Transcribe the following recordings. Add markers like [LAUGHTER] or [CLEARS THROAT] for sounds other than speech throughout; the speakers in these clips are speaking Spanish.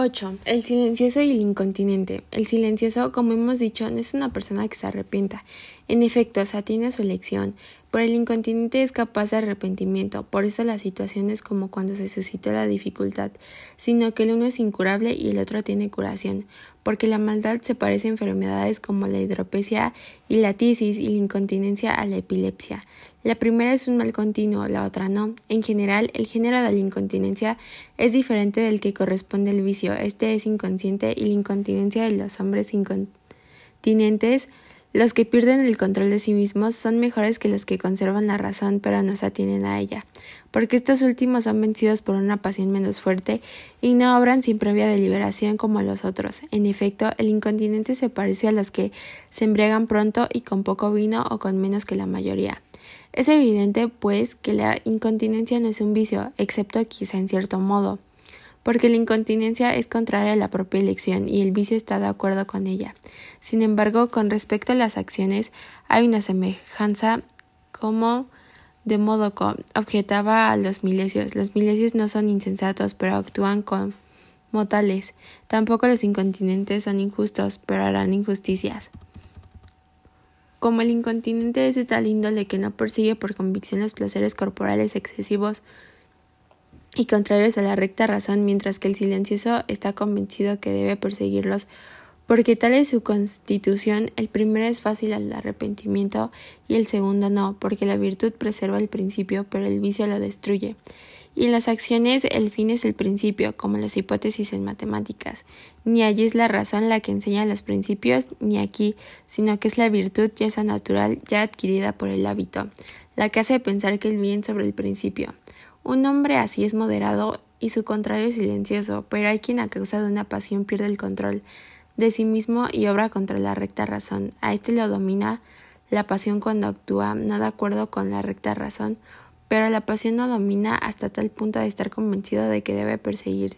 8. El silencioso y el incontinente. El silencioso, como hemos dicho, no es una persona que se arrepienta. En efecto, se atiene a su elección, pero el incontinente es capaz de arrepentimiento, por eso las situaciones como cuando se suscitó la dificultad, sino que el uno es incurable y el otro tiene curación, porque la maldad se parece a enfermedades como la hidropesia y la tisis y la incontinencia a la epilepsia. La primera es un mal continuo, la otra no. En general, el género de la incontinencia es diferente del que corresponde al vicio. Este es inconsciente y la incontinencia de los hombres incontinentes los que pierden el control de sí mismos son mejores que los que conservan la razón pero no se atienen a ella, porque estos últimos son vencidos por una pasión menos fuerte y no obran sin previa deliberación como los otros. En efecto, el incontinente se parece a los que se embriagan pronto y con poco vino o con menos que la mayoría. Es evidente, pues, que la incontinencia no es un vicio, excepto quizá en cierto modo, porque la incontinencia es contraria a la propia elección y el vicio está de acuerdo con ella. Sin embargo, con respecto a las acciones, hay una semejanza como de modo que objetaba a los milesios. Los milesios no son insensatos, pero actúan como tales. Tampoco los incontinentes son injustos, pero harán injusticias. Como el incontinente es de tal índole que no persigue por convicción los placeres corporales excesivos y contrarios a la recta razón, mientras que el silencioso está convencido que debe perseguirlos porque tal es su constitución, el primero es fácil al arrepentimiento y el segundo no, porque la virtud preserva el principio, pero el vicio lo destruye. Y en las acciones el fin es el principio, como las hipótesis en matemáticas. Ni allí es la razón la que enseña los principios, ni aquí, sino que es la virtud ya esa natural, ya adquirida por el hábito, la que hace pensar que el bien sobre el principio. Un hombre así es moderado y su contrario es silencioso, pero hay quien a causa de una pasión pierde el control de sí mismo y obra contra la recta razón. A este lo domina la pasión cuando actúa no de acuerdo con la recta razón, pero la pasión no domina hasta tal punto de estar convencido de que debe perseguir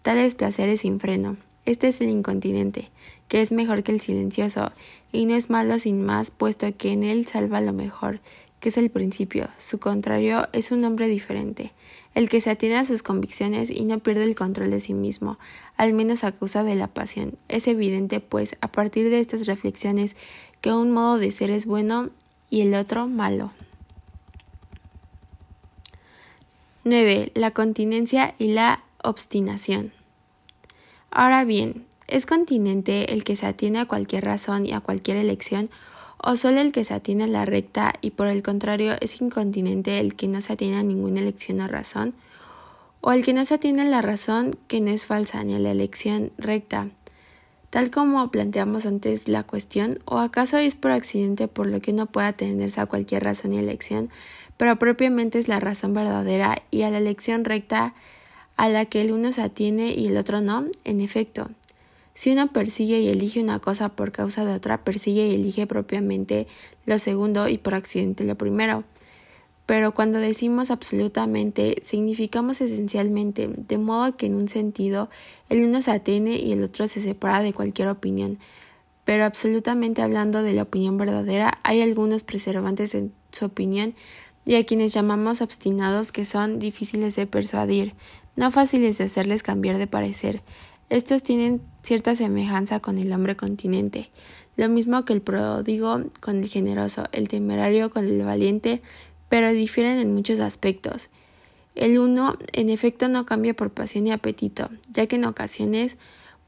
tales placeres sin freno. Este es el incontinente, que es mejor que el silencioso, y no es malo sin más, puesto que en él salva lo mejor, que es el principio. Su contrario es un hombre diferente, el que se atiene a sus convicciones y no pierde el control de sí mismo, al menos a de la pasión. Es evidente, pues, a partir de estas reflexiones, que un modo de ser es bueno y el otro malo. 9. La continencia y la obstinación. Ahora bien, ¿es continente el que se atiene a cualquier razón y a cualquier elección o solo el que se atiene a la recta y por el contrario es incontinente el que no se atiene a ninguna elección o razón, o el que no se atiene a la razón que no es falsa ni a la elección recta, tal como planteamos antes la cuestión, o acaso es por accidente por lo que no puede atenderse a cualquier razón y elección, pero propiamente es la razón verdadera y a la elección recta a la que el uno se atiene y el otro no, en efecto, si uno persigue y elige una cosa por causa de otra, persigue y elige propiamente lo segundo y por accidente lo primero. Pero cuando decimos absolutamente, significamos esencialmente, de modo que en un sentido el uno se atiene y el otro se separa de cualquier opinión. Pero absolutamente hablando de la opinión verdadera, hay algunos preservantes en su opinión y a quienes llamamos obstinados que son difíciles de persuadir, no fáciles de hacerles cambiar de parecer. Estos tienen cierta semejanza con el hombre continente, lo mismo que el pródigo con el generoso, el temerario con el valiente, pero difieren en muchos aspectos. El uno, en efecto, no cambia por pasión y apetito, ya que en ocasiones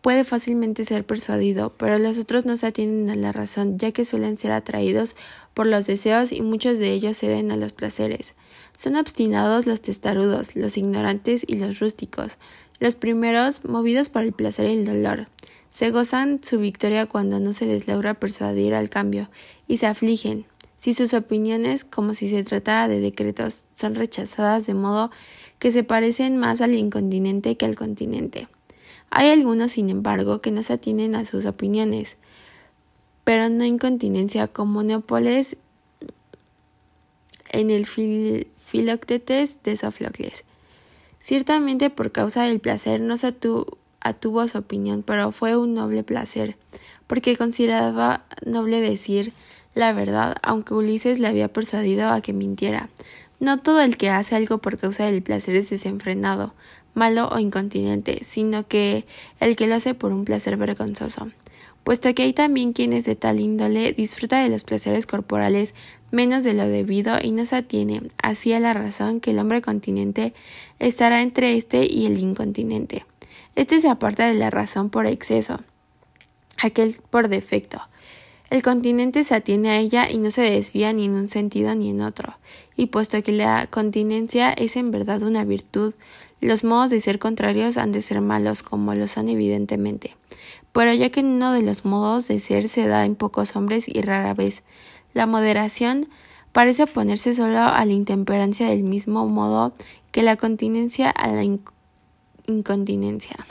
puede fácilmente ser persuadido, pero los otros no se atienden a la razón, ya que suelen ser atraídos por los deseos y muchos de ellos ceden a los placeres. Son obstinados los testarudos, los ignorantes y los rústicos, los primeros, movidos por el placer y el dolor, se gozan su victoria cuando no se les logra persuadir al cambio, y se afligen si sus opiniones, como si se tratara de decretos, son rechazadas de modo que se parecen más al incontinente que al continente. Hay algunos, sin embargo, que no se atienen a sus opiniones, pero no incontinencia como Neopoles en el Filoctetes de Sofocles. Ciertamente por causa del placer no se atuvo su opinión, pero fue un noble placer, porque consideraba noble decir la verdad, aunque Ulises le había persuadido a que mintiera. No todo el que hace algo por causa del placer es desenfrenado, malo o incontinente, sino que el que lo hace por un placer vergonzoso. Puesto que hay también quienes de tal índole disfruta de los placeres corporales menos de lo debido y no se atiene así a la razón que el hombre continente estará entre este y el incontinente. Este se aparta de la razón por exceso, aquel por defecto. El continente se atiene a ella y no se desvía ni en un sentido ni en otro. Y puesto que la continencia es en verdad una virtud, los modos de ser contrarios han de ser malos, como lo son evidentemente. Pero ya que uno de los modos de ser se da en pocos hombres y rara vez, la moderación parece oponerse solo a la intemperancia del mismo modo que la continencia a la incontinencia.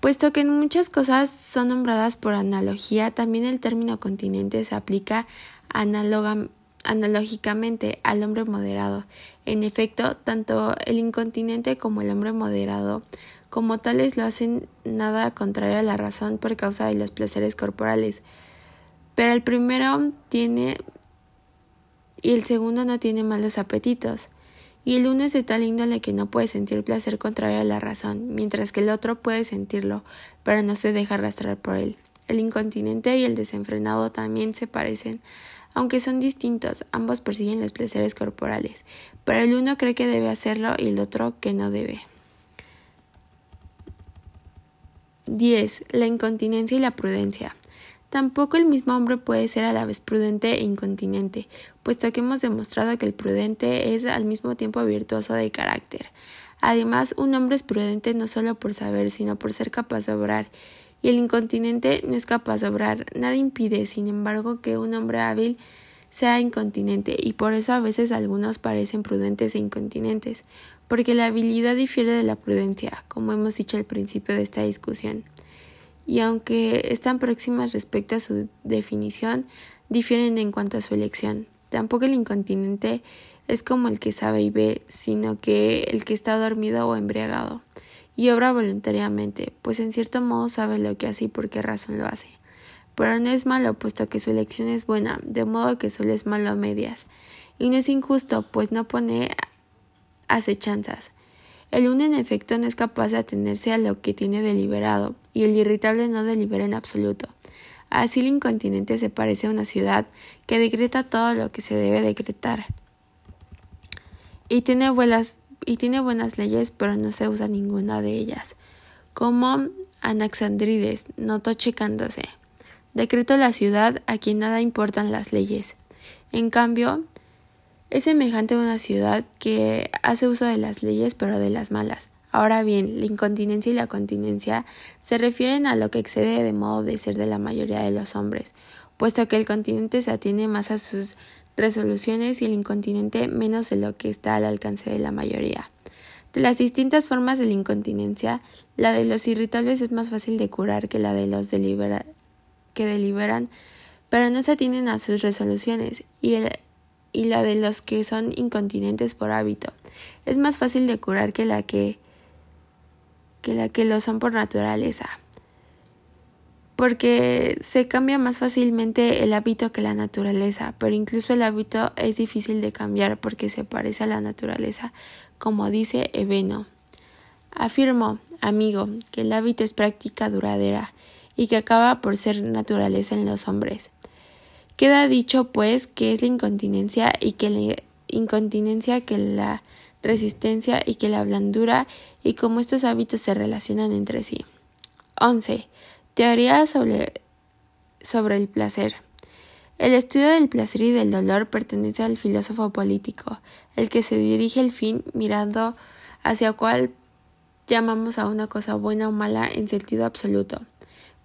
Puesto que en muchas cosas son nombradas por analogía, también el término continente se aplica analógicamente al hombre moderado. En efecto, tanto el incontinente como el hombre moderado, como tales, lo hacen nada contrario a la razón por causa de los placeres corporales. Pero el primero tiene y el segundo no tiene malos apetitos y el uno es de tal índole que no puede sentir placer contrario a la razón, mientras que el otro puede sentirlo, pero no se deja arrastrar por él. El incontinente y el desenfrenado también se parecen, aunque son distintos, ambos persiguen los placeres corporales, pero el uno cree que debe hacerlo y el otro que no debe. 10. La incontinencia y la prudencia. Tampoco el mismo hombre puede ser a la vez prudente e incontinente, puesto que hemos demostrado que el prudente es al mismo tiempo virtuoso de carácter. Además, un hombre es prudente no solo por saber, sino por ser capaz de obrar, y el incontinente no es capaz de obrar. Nada impide, sin embargo, que un hombre hábil sea incontinente, y por eso a veces algunos parecen prudentes e incontinentes, porque la habilidad difiere de la prudencia, como hemos dicho al principio de esta discusión y aunque están próximas respecto a su definición, difieren en cuanto a su elección. Tampoco el incontinente es como el que sabe y ve, sino que el que está dormido o embriagado, y obra voluntariamente, pues en cierto modo sabe lo que hace y por qué razón lo hace. Pero no es malo, puesto que su elección es buena, de modo que solo es malo a medias. Y no es injusto, pues no pone acechanzas, el uno en efecto no es capaz de atenerse a lo que tiene deliberado, y el irritable no delibera en absoluto. Así el incontinente se parece a una ciudad que decreta todo lo que se debe decretar. Y tiene buenas, y tiene buenas leyes, pero no se usa ninguna de ellas. Como Anaxandrides notó checándose. Decreto la ciudad a quien nada importan las leyes. En cambio, es semejante a una ciudad que hace uso de las leyes pero de las malas. Ahora bien, la incontinencia y la continencia se refieren a lo que excede de modo de ser de la mayoría de los hombres, puesto que el continente se atiene más a sus resoluciones y el incontinente menos de lo que está al alcance de la mayoría. De las distintas formas de la incontinencia, la de los irritables es más fácil de curar que la de los que deliberan, pero no se atienen a sus resoluciones, y el y la de los que son incontinentes por hábito. Es más fácil de curar que la que que la que lo son por naturaleza. Porque se cambia más fácilmente el hábito que la naturaleza, pero incluso el hábito es difícil de cambiar porque se parece a la naturaleza, como dice Ebeno. Afirmo, amigo, que el hábito es práctica duradera y que acaba por ser naturaleza en los hombres. Queda dicho, pues, que es la incontinencia y que la incontinencia que la resistencia y que la blandura y cómo estos hábitos se relacionan entre sí. 11. Teoría sobre, sobre el placer. El estudio del placer y del dolor pertenece al filósofo político, el que se dirige el fin mirando hacia cuál llamamos a una cosa buena o mala en sentido absoluto.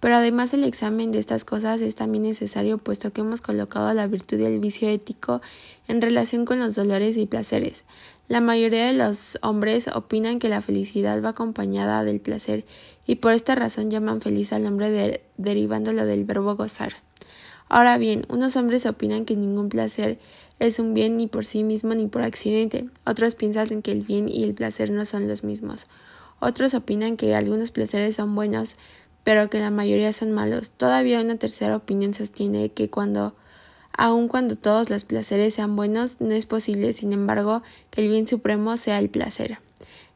Pero además el examen de estas cosas es también necesario puesto que hemos colocado la virtud y el vicio ético en relación con los dolores y placeres. La mayoría de los hombres opinan que la felicidad va acompañada del placer y por esta razón llaman feliz al hombre derivándolo del verbo gozar. Ahora bien, unos hombres opinan que ningún placer es un bien ni por sí mismo ni por accidente. Otros piensan que el bien y el placer no son los mismos. Otros opinan que algunos placeres son buenos pero que la mayoría son malos. Todavía una tercera opinión sostiene que cuando aun cuando todos los placeres sean buenos, no es posible, sin embargo, que el bien supremo sea el placer.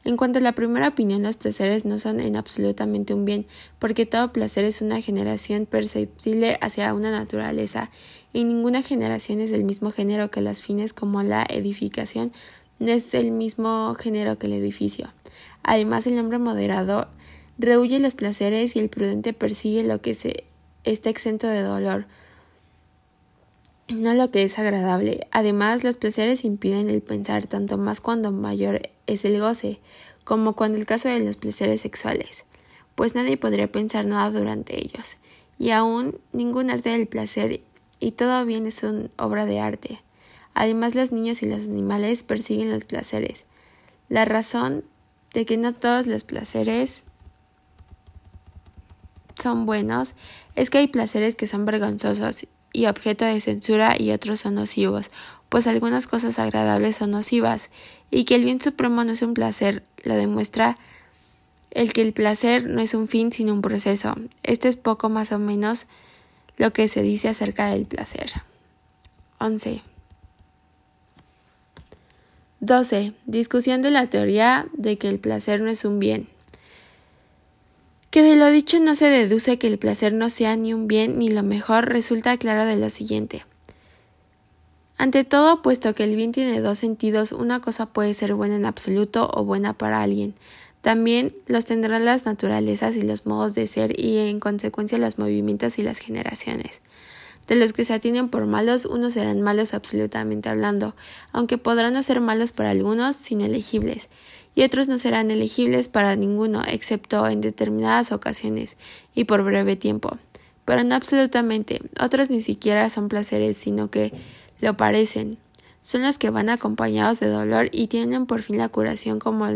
En cuanto a la primera opinión, los placeres no son en absolutamente un bien, porque todo placer es una generación perceptible hacia una naturaleza, y ninguna generación es del mismo género que los fines como la edificación no es el mismo género que el edificio. Además, el hombre moderado rehuye los placeres y el prudente persigue lo que se está exento de dolor, no lo que es agradable. Además, los placeres impiden el pensar tanto más cuando mayor es el goce, como cuando el caso de los placeres sexuales, pues nadie podría pensar nada durante ellos, y aún ningún arte del placer, y todo bien es una obra de arte. Además, los niños y los animales persiguen los placeres. La razón de que no todos los placeres son buenos es que hay placeres que son vergonzosos y objeto de censura y otros son nocivos, pues algunas cosas agradables son nocivas, y que el bien supremo no es un placer, lo demuestra el que el placer no es un fin sino un proceso. Esto es poco más o menos lo que se dice acerca del placer. 11. 12. Discusión de la teoría de que el placer no es un bien. Que de lo dicho no se deduce que el placer no sea ni un bien ni lo mejor resulta claro de lo siguiente. Ante todo, puesto que el bien tiene dos sentidos, una cosa puede ser buena en absoluto o buena para alguien. También los tendrán las naturalezas y los modos de ser y en consecuencia los movimientos y las generaciones. De los que se atienen por malos, unos serán malos absolutamente hablando, aunque podrán no ser malos para algunos, sino elegibles, y otros no serán elegibles para ninguno, excepto en determinadas ocasiones y por breve tiempo. Pero no absolutamente, otros ni siquiera son placeres, sino que lo parecen. Son los que van acompañados de dolor y tienen por fin la curación como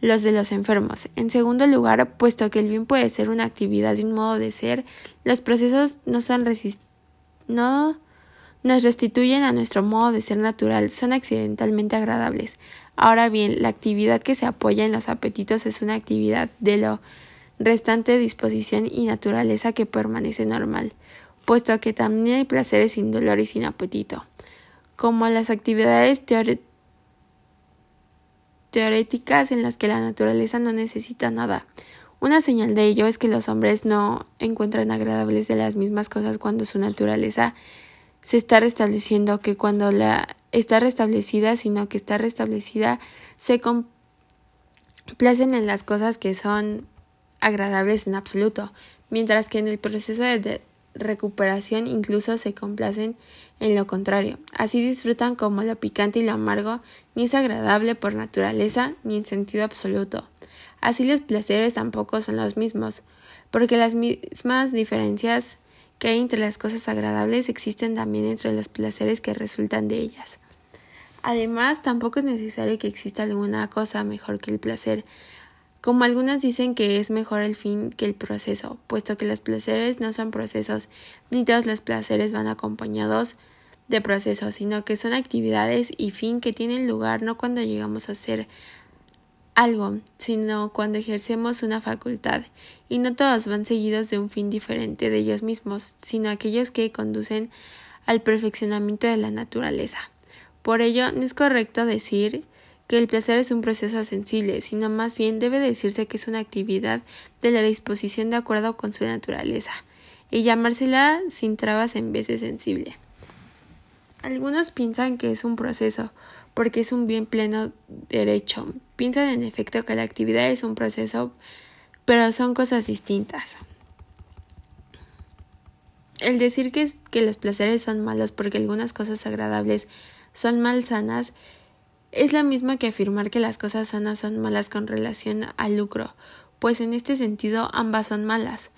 los de los enfermos. En segundo lugar, puesto que el bien puede ser una actividad de un modo de ser, los procesos no son no nos restituyen a nuestro modo de ser natural, son accidentalmente agradables. Ahora bien, la actividad que se apoya en los apetitos es una actividad de lo restante disposición y naturaleza que permanece normal, puesto que también hay placeres sin dolor y sin apetito, como las actividades teoréticas en las que la naturaleza no necesita nada. Una señal de ello es que los hombres no encuentran agradables de las mismas cosas cuando su naturaleza se está restableciendo que cuando la está restablecida, sino que está restablecida, se complacen en las cosas que son agradables en absoluto, mientras que en el proceso de recuperación incluso se complacen en lo contrario. Así disfrutan como lo picante y lo amargo, ni es agradable por naturaleza ni en sentido absoluto. Así los placeres tampoco son los mismos, porque las mismas diferencias que hay entre las cosas agradables existen también entre los placeres que resultan de ellas. Además, tampoco es necesario que exista alguna cosa mejor que el placer, como algunos dicen que es mejor el fin que el proceso, puesto que los placeres no son procesos, ni todos los placeres van acompañados de procesos, sino que son actividades y fin que tienen lugar no cuando llegamos a hacer algo, sino cuando ejercemos una facultad, y no todos van seguidos de un fin diferente de ellos mismos, sino aquellos que conducen al perfeccionamiento de la naturaleza. Por ello, no es correcto decir que el placer es un proceso sensible, sino más bien debe decirse que es una actividad de la disposición de acuerdo con su naturaleza, y llamársela sin trabas en vez de sensible. Algunos piensan que es un proceso, porque es un bien pleno derecho. Piensan en efecto que la actividad es un proceso, pero son cosas distintas. El decir que, que los placeres son malos porque algunas cosas agradables son malsanas es lo mismo que afirmar que las cosas sanas son malas con relación al lucro, pues en este sentido ambas son malas,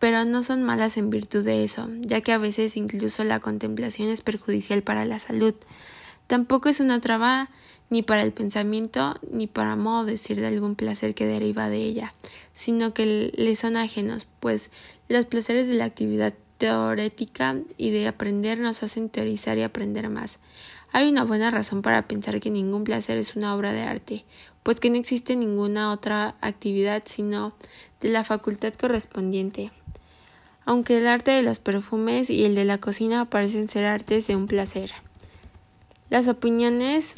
pero no son malas en virtud de eso, ya que a veces incluso la contemplación es perjudicial para la salud. Tampoco es una traba ni para el pensamiento ni para modo decir de algún placer que deriva de ella, sino que le son ajenos, pues los placeres de la actividad teorética y de aprender nos hacen teorizar y aprender más. Hay una buena razón para pensar que ningún placer es una obra de arte, pues que no existe ninguna otra actividad sino de la facultad correspondiente. Aunque el arte de los perfumes y el de la cocina parecen ser artes de un placer. Las opiniones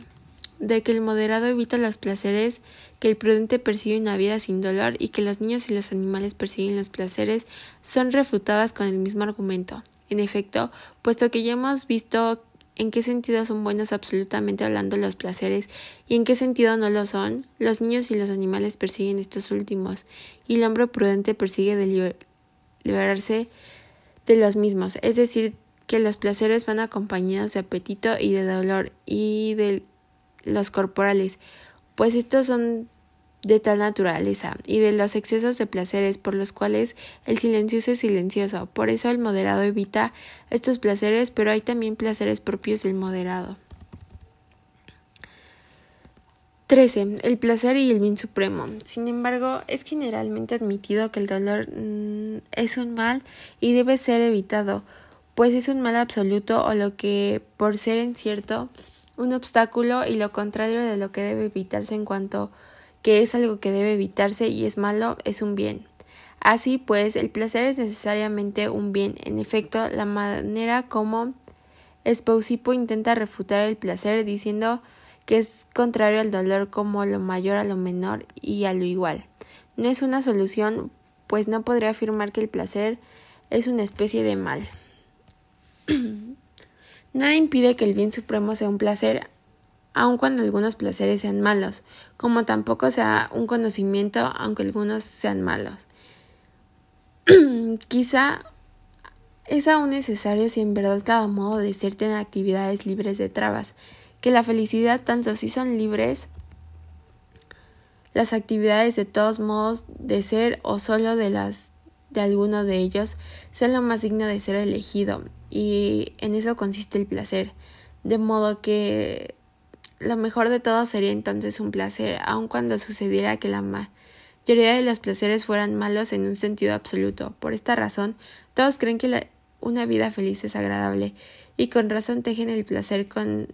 de que el moderado evita los placeres, que el prudente persigue una vida sin dolor y que los niños y los animales persiguen los placeres son refutadas con el mismo argumento. En efecto, puesto que ya hemos visto en qué sentido son buenos absolutamente hablando los placeres y en qué sentido no lo son, los niños y los animales persiguen estos últimos, y el hombre prudente persigue liberarse de los mismos, es decir, que los placeres van acompañados de apetito y de dolor y de los corporales, pues estos son de tal naturaleza, y de los excesos de placeres por los cuales el silencioso es silencioso. Por eso el moderado evita estos placeres, pero hay también placeres propios del moderado. 13. El placer y el bien supremo. Sin embargo, es generalmente admitido que el dolor mm, es un mal y debe ser evitado, pues es un mal absoluto o lo que, por ser incierto, un obstáculo y lo contrario de lo que debe evitarse en cuanto que es algo que debe evitarse y es malo, es un bien. Así pues, el placer es necesariamente un bien. En efecto, la manera como Espousipo intenta refutar el placer diciendo que es contrario al dolor como lo mayor a lo menor y a lo igual. No es una solución, pues no podría afirmar que el placer es una especie de mal. [CLEARS THROAT] Nada impide que el bien supremo sea un placer, aun cuando algunos placeres sean malos, como tampoco sea un conocimiento, aunque algunos sean malos. [CLEARS THROAT] Quizá es aún necesario si en verdad cada modo de ser tiene actividades libres de trabas, que la felicidad tanto si son libres las actividades de todos modos de ser o solo de las de alguno de ellos sea lo más digno de ser elegido y en eso consiste el placer de modo que lo mejor de todo sería entonces un placer, aun cuando sucediera que la mayoría de los placeres fueran malos en un sentido absoluto. Por esta razón, todos creen que una vida feliz es agradable, y con razón tejen el placer con,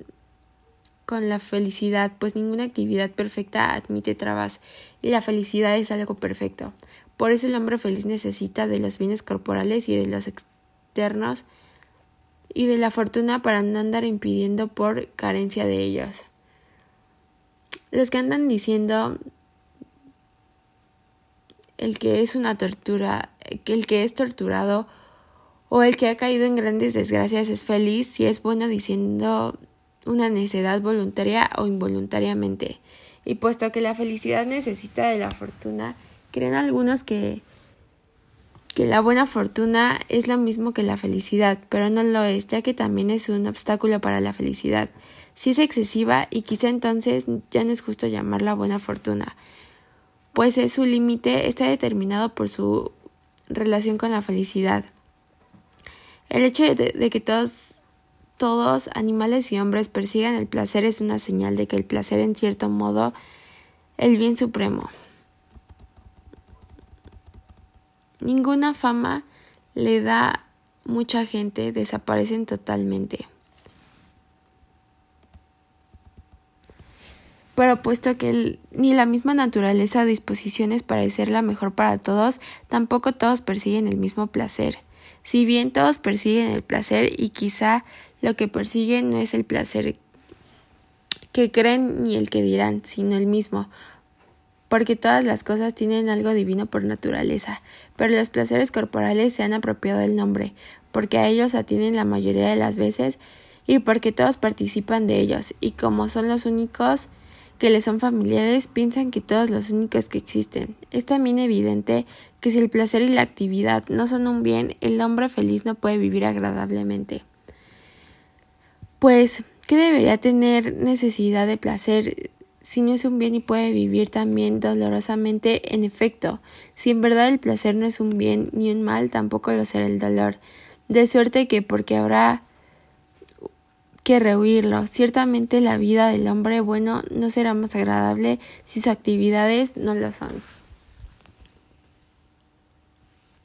con la felicidad, pues ninguna actividad perfecta admite trabas, y la felicidad es algo perfecto. Por eso el hombre feliz necesita de los bienes corporales y de los externos y de la fortuna para no andar impidiendo por carencia de ellos. Los que andan diciendo el que es una tortura, el que es torturado o el que ha caído en grandes desgracias es feliz si es bueno diciendo una necedad voluntaria o involuntariamente. Y puesto que la felicidad necesita de la fortuna, creen algunos que que la buena fortuna es lo mismo que la felicidad, pero no lo es, ya que también es un obstáculo para la felicidad si es excesiva y quizá entonces ya no es justo llamarla buena fortuna, pues su límite está determinado por su relación con la felicidad. El hecho de, que todos, todos, animales y hombres, persigan el placer es una señal de que el placer en cierto modo el bien supremo. Ninguna fama le da mucha gente, desaparecen totalmente. Pero puesto que ni la misma naturaleza o disposiciones para ser la mejor para todos, tampoco todos persiguen el mismo placer. Si bien todos persiguen el placer y quizá lo que persiguen no es el placer que creen ni el que dirán, sino el mismo, porque todas las cosas tienen algo divino por naturaleza, pero los placeres corporales se han apropiado del nombre, porque a ellos atienden la mayoría de las veces y porque todos participan de ellos, y como son los únicos que les son familiares piensan que todos los únicos que existen. Es también evidente que si el placer y la actividad no son un bien, el hombre feliz no puede vivir agradablemente. Pues, ¿qué debería tener necesidad de placer si no es un bien y puede vivir también dolorosamente? En efecto, si en verdad el placer no es un bien ni un mal, tampoco lo será el dolor. De suerte que porque habrá que rehuirlo. Ciertamente la vida del hombre bueno no será más agradable si sus actividades no lo son.